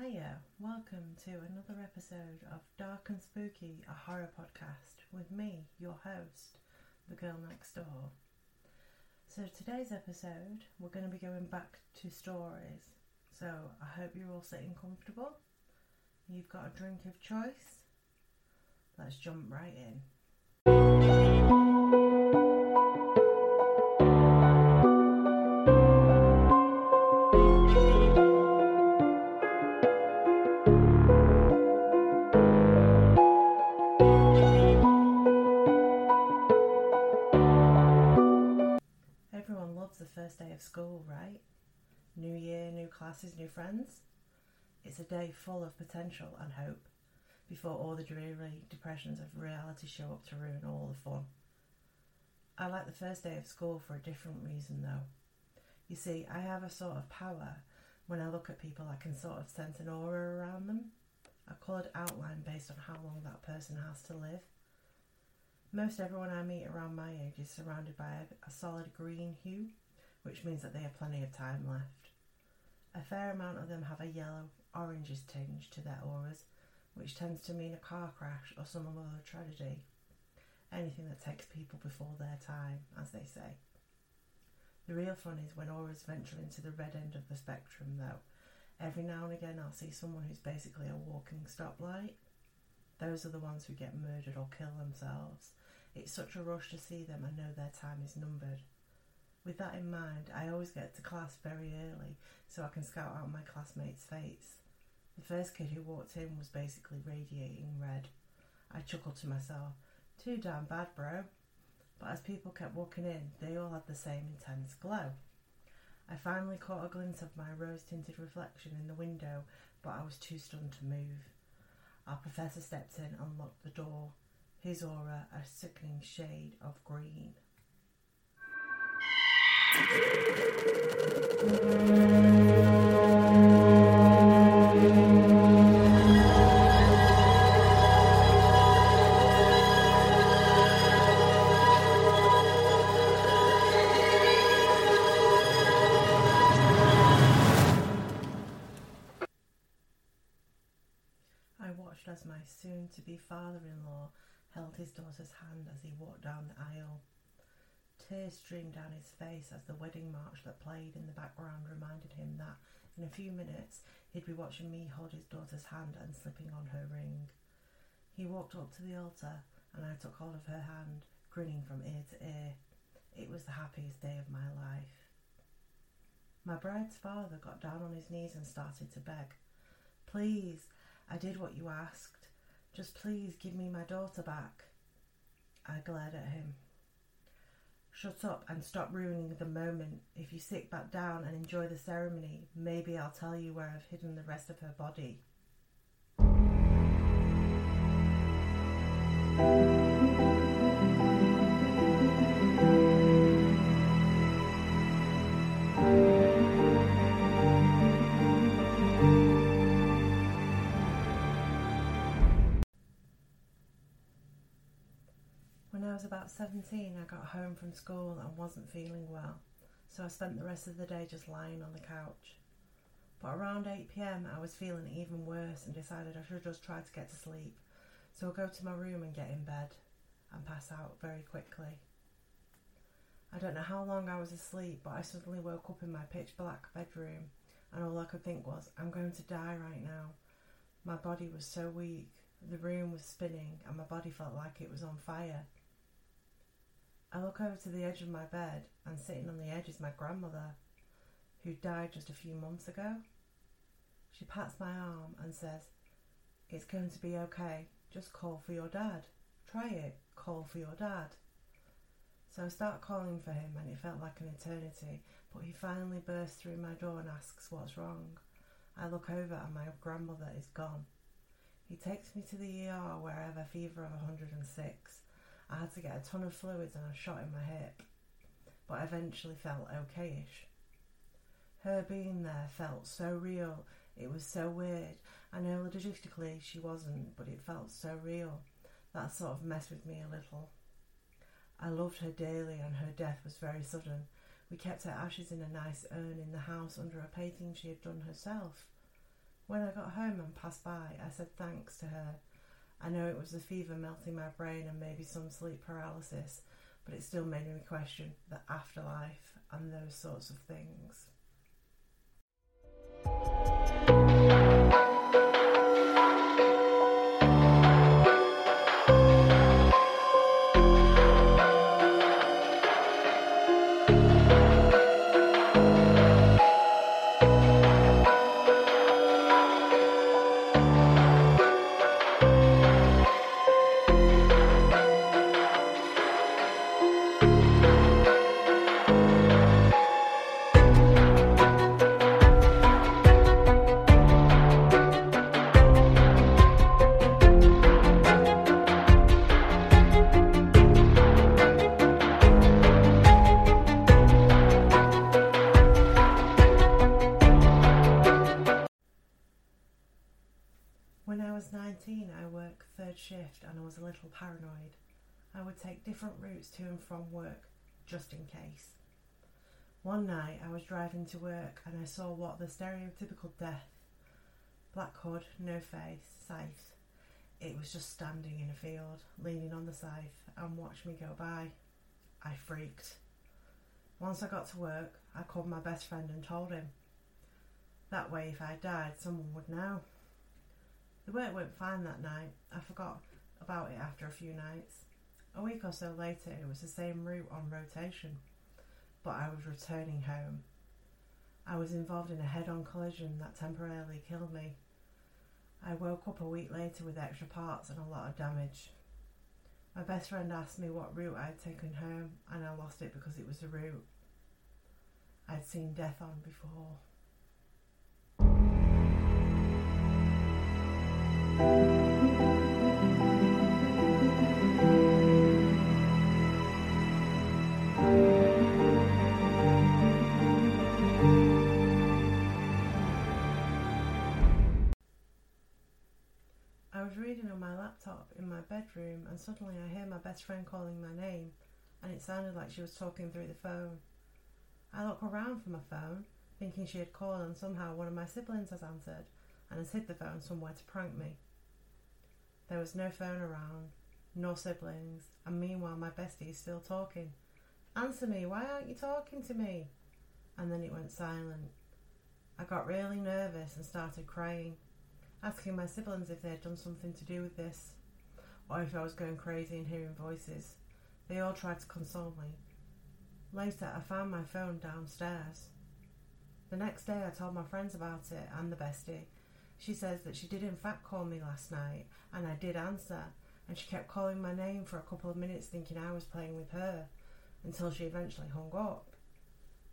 Hiya, welcome to another episode of Dark and Spooky, a horror podcast with me, your host, the girl next door. So, today's episode, we're going to be going back to stories. So, I hope you're all sitting comfortable. You've got a drink of choice. Let's jump right in. It's a day full of potential and hope before all the dreary depressions of reality show up to ruin all the fun. I like the first day of school for a different reason though. You see, I have a sort of power. When I look at people, I can sort of sense an aura around them, a coloured outline based on how long that person has to live. Most everyone I meet around my age is surrounded by a, a solid green hue, which means that they have plenty of time left. A fair amount of them have a yellow oranges tinge to their auras, which tends to mean a car crash or some other tragedy. Anything that takes people before their time, as they say. The real fun is when auras venture into the red end of the spectrum, though. Every now and again, I'll see someone who's basically a walking stoplight. Those are the ones who get murdered or kill themselves. It's such a rush to see them, I know their time is numbered. With that in mind, I always get to class very early so I can scout out my classmates' fates. The first kid who walked in was basically radiating red. I chuckled to myself, too damn bad, bro. But as people kept walking in, they all had the same intense glow. I finally caught a glimpse of my rose tinted reflection in the window, but I was too stunned to move. Our professor stepped in and locked the door, his aura a sickening shade of green. Thank you. Daughter's hand and slipping on her ring. He walked up to the altar and I took hold of her hand, grinning from ear to ear. It was the happiest day of my life. My bride's father got down on his knees and started to beg. Please, I did what you asked. Just please give me my daughter back. I glared at him. Shut up and stop ruining the moment. If you sit back down and enjoy the ceremony, maybe I'll tell you where I've hidden the rest of her body. Was about 17, I got home from school and wasn't feeling well, so I spent the rest of the day just lying on the couch. But around 8 pm, I was feeling even worse and decided I should just try to get to sleep. So I go to my room and get in bed and pass out very quickly. I don't know how long I was asleep, but I suddenly woke up in my pitch black bedroom, and all I could think was, I'm going to die right now. My body was so weak, the room was spinning, and my body felt like it was on fire. I look over to the edge of my bed, and sitting on the edge is my grandmother, who died just a few months ago. She pats my arm and says, It's going to be okay. Just call for your dad. Try it. Call for your dad. So I start calling for him, and it felt like an eternity, but he finally bursts through my door and asks what's wrong. I look over, and my grandmother is gone. He takes me to the ER where I have a fever of 106. I had to get a ton of fluids and a shot in my hip, but I eventually felt okayish. Her being there felt so real, it was so weird. I know logistically she wasn't, but it felt so real. That sort of messed with me a little. I loved her dearly, and her death was very sudden. We kept her ashes in a nice urn in the house under a painting she had done herself. When I got home and passed by, I said thanks to her. I know it was the fever melting my brain and maybe some sleep paralysis, but it still made me question the afterlife and those sorts of things. Take different routes to and from work just in case. One night I was driving to work and I saw what the stereotypical death black hood, no face, scythe. It was just standing in a field, leaning on the scythe, and watched me go by. I freaked. Once I got to work, I called my best friend and told him. That way, if I died, someone would know. The work went fine that night. I forgot about it after a few nights. A week or so later, it was the same route on rotation, but I was returning home. I was involved in a head on collision that temporarily killed me. I woke up a week later with extra parts and a lot of damage. My best friend asked me what route I'd taken home, and I lost it because it was the route I'd seen death on before. Was reading on my laptop in my bedroom and suddenly I hear my best friend calling my name and it sounded like she was talking through the phone. I look around for my phone, thinking she had called and somehow one of my siblings has answered and has hid the phone somewhere to prank me. There was no phone around, no siblings, and meanwhile my bestie is still talking. Answer me, why aren't you talking to me? And then it went silent. I got really nervous and started crying, asking my siblings if they had done something to do with this, or if I was going crazy and hearing voices. They all tried to console me. Later, I found my phone downstairs. The next day, I told my friends about it and the bestie. She says that she did, in fact, call me last night, and I did answer, and she kept calling my name for a couple of minutes, thinking I was playing with her, until she eventually hung up.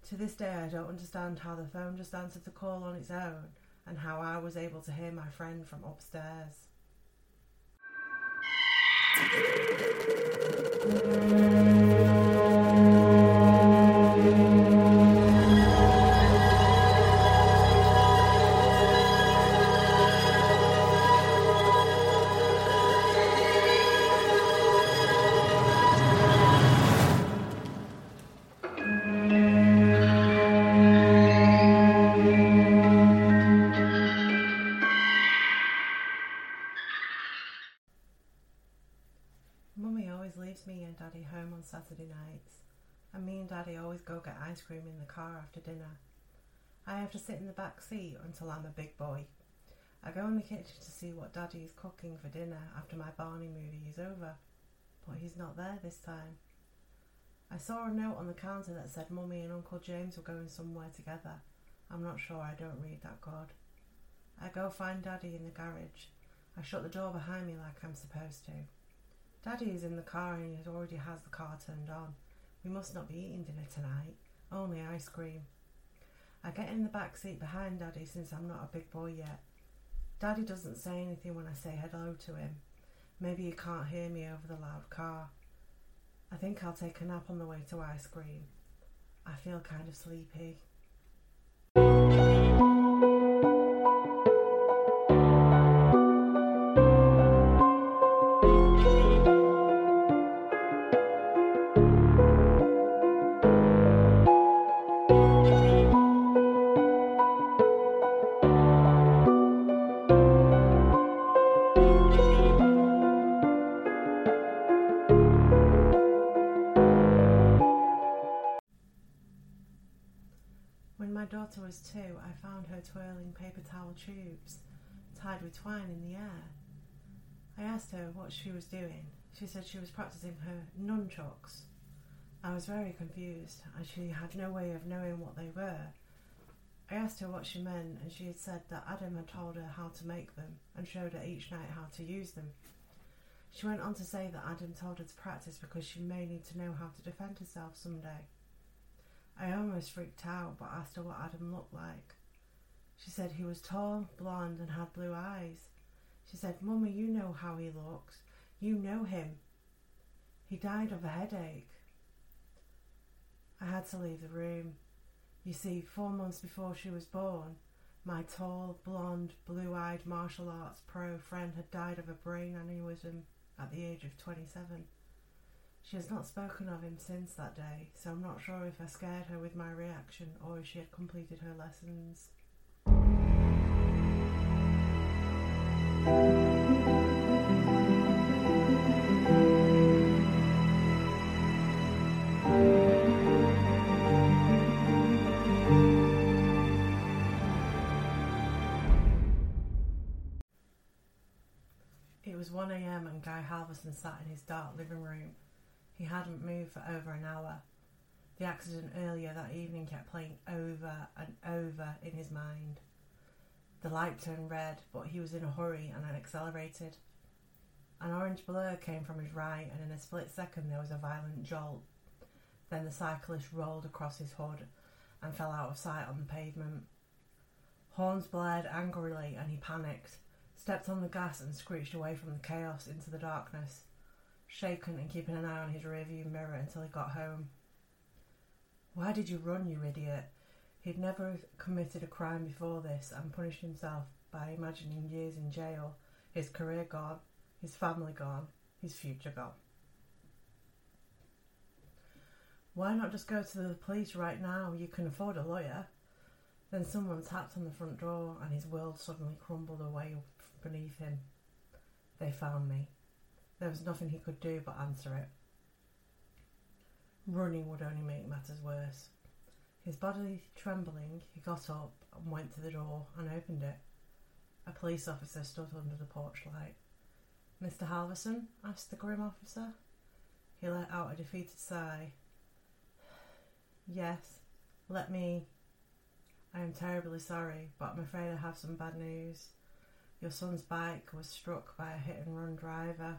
To this day, I don't understand how the phone just answered the call on its own, and how I was able to hear my friend from upstairs. And me and Daddy always go get ice cream in the car after dinner. I have to sit in the back seat until I'm a big boy. I go in the kitchen to see what Daddy is cooking for dinner after my Barney movie is over, but he's not there this time. I saw a note on the counter that said Mummy and Uncle James were going somewhere together. I'm not sure, I don't read that good. I go find Daddy in the garage. I shut the door behind me like I'm supposed to. Daddy is in the car and he already has the car turned on. We must not be eating dinner tonight, only ice cream. I get in the back seat behind Daddy since I'm not a big boy yet. Daddy doesn't say anything when I say hello to him. Maybe he can't hear me over the loud car. I think I'll take a nap on the way to ice cream. I feel kind of sleepy. Was two, I found her twirling paper towel tubes tied with twine in the air. I asked her what she was doing. She said she was practicing her nunchucks. I was very confused, and she had no way of knowing what they were. I asked her what she meant, and she had said that Adam had told her how to make them and showed her each night how to use them. She went on to say that Adam told her to practice because she may need to know how to defend herself someday. I almost freaked out, but asked her what Adam looked like. She said he was tall, blond, and had blue eyes. She said, Mummy, you know how he looks. You know him. He died of a headache. I had to leave the room. You see, four months before she was born, my tall, blonde, blue eyed martial arts pro friend had died of a brain aneurysm at the age of 27. She has not spoken of him since that day, so I'm not sure if I scared her with my reaction or if she had completed her lessons. It was 1am and Guy Halverson sat in his dark living room. He hadn't moved for over an hour. The accident earlier that evening kept playing over and over in his mind. The light turned red, but he was in a hurry and had accelerated. An orange blur came from his right, and in a split second there was a violent jolt. Then the cyclist rolled across his hood and fell out of sight on the pavement. Horns blared angrily, and he panicked, stepped on the gas, and screeched away from the chaos into the darkness, shaken and keeping an eye on his rearview mirror until he got home. Why did you run, you idiot? He'd never committed a crime before this and punished himself by imagining years in jail, his career gone, his family gone, his future gone. Why not just go to the police right now? You can afford a lawyer. Then someone tapped on the front door and his world suddenly crumbled away beneath him. They found me. There was nothing he could do but answer it. Running would only make matters worse. His body trembling, he got up and went to the door and opened it. A police officer stood under the porch light. Mr. Halverson? asked the grim officer. He let out a defeated sigh. Yes, let me. I am terribly sorry, but I'm afraid I have some bad news. Your son's bike was struck by a hit and run driver.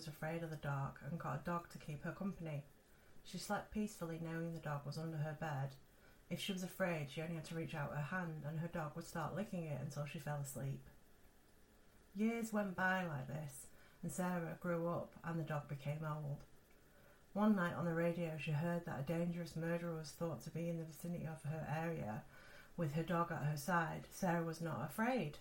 Was afraid of the dark and got a dog to keep her company. She slept peacefully knowing the dog was under her bed. If she was afraid, she only had to reach out her hand and her dog would start licking it until she fell asleep. Years went by like this, and Sarah grew up and the dog became old. One night on the radio, she heard that a dangerous murderer was thought to be in the vicinity of her area. With her dog at her side, Sarah was not afraid.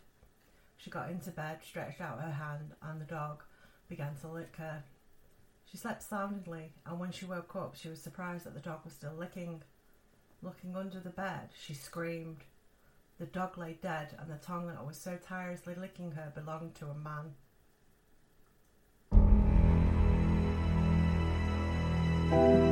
She got into bed, stretched out her hand, and the dog began to lick her. She slept soundly, and when she woke up, she was surprised that the dog was still licking. Looking under the bed, she screamed. The dog lay dead, and the tongue that was so tirelessly licking her belonged to a man. A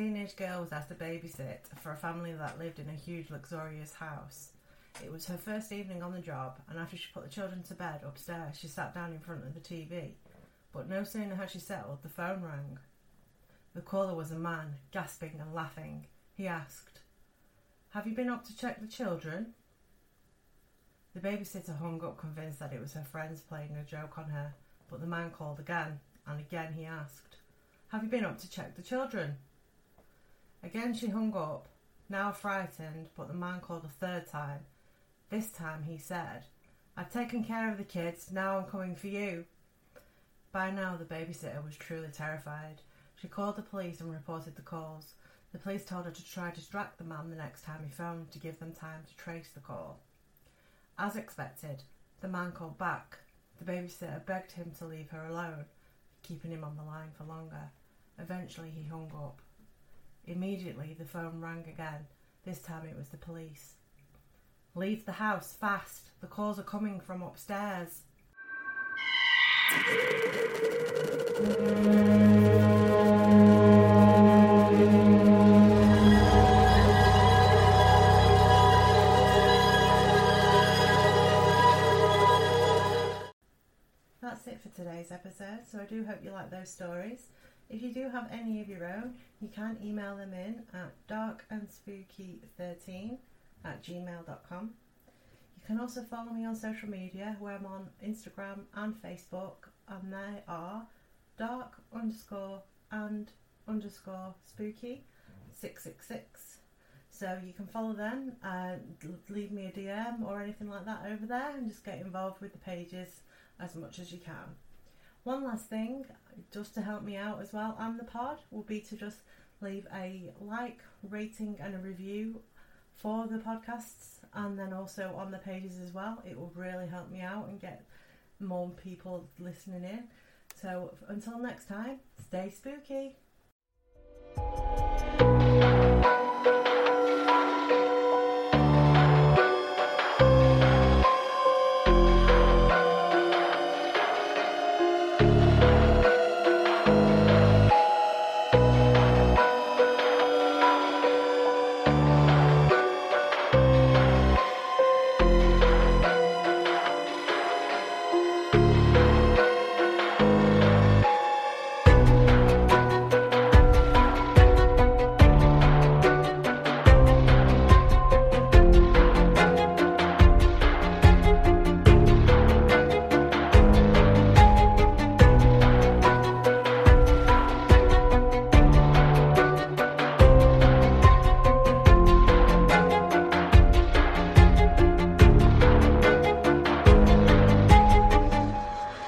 teenage girl was asked to babysit for a family that lived in a huge, luxurious house. It was her first evening on the job, and after she put the children to bed upstairs, she sat down in front of the TV. But no sooner had she settled, the phone rang. The caller was a man, gasping and laughing. He asked, Have you been up to check the children? The babysitter hung up, convinced that it was her friends playing a joke on her, but the man called again, and again he asked, Have you been up to check the children? Again she hung up, now frightened, but the man called a third time. This time he said, I've taken care of the kids, now I'm coming for you. By now, the babysitter was truly terrified. She called the police and reported the calls. The police told her to try to distract the man the next time he phoned to give them time to trace the call. As expected, the man called back. The babysitter begged him to leave her alone, keeping him on the line for longer. Eventually, he hung up. Immediately, the phone rang again. This time it was the police. Leave the house fast. The calls are coming from upstairs. That's it for today's episode, so I do hope you like those stories. If you do have any of your own, you can email them in at darkandspooky13 at gmail.com. You can also follow me on social media where I'm on Instagram and Facebook, and they are dark underscore and underscore spooky 666. So you can follow them, uh, leave me a DM or anything like that over there, and just get involved with the pages as much as you can. One last thing, just to help me out as well and the pod, will be to just leave a like, rating, and a review for the podcasts and then also on the pages as well. It will really help me out and get more people listening in. So until next time, stay spooky.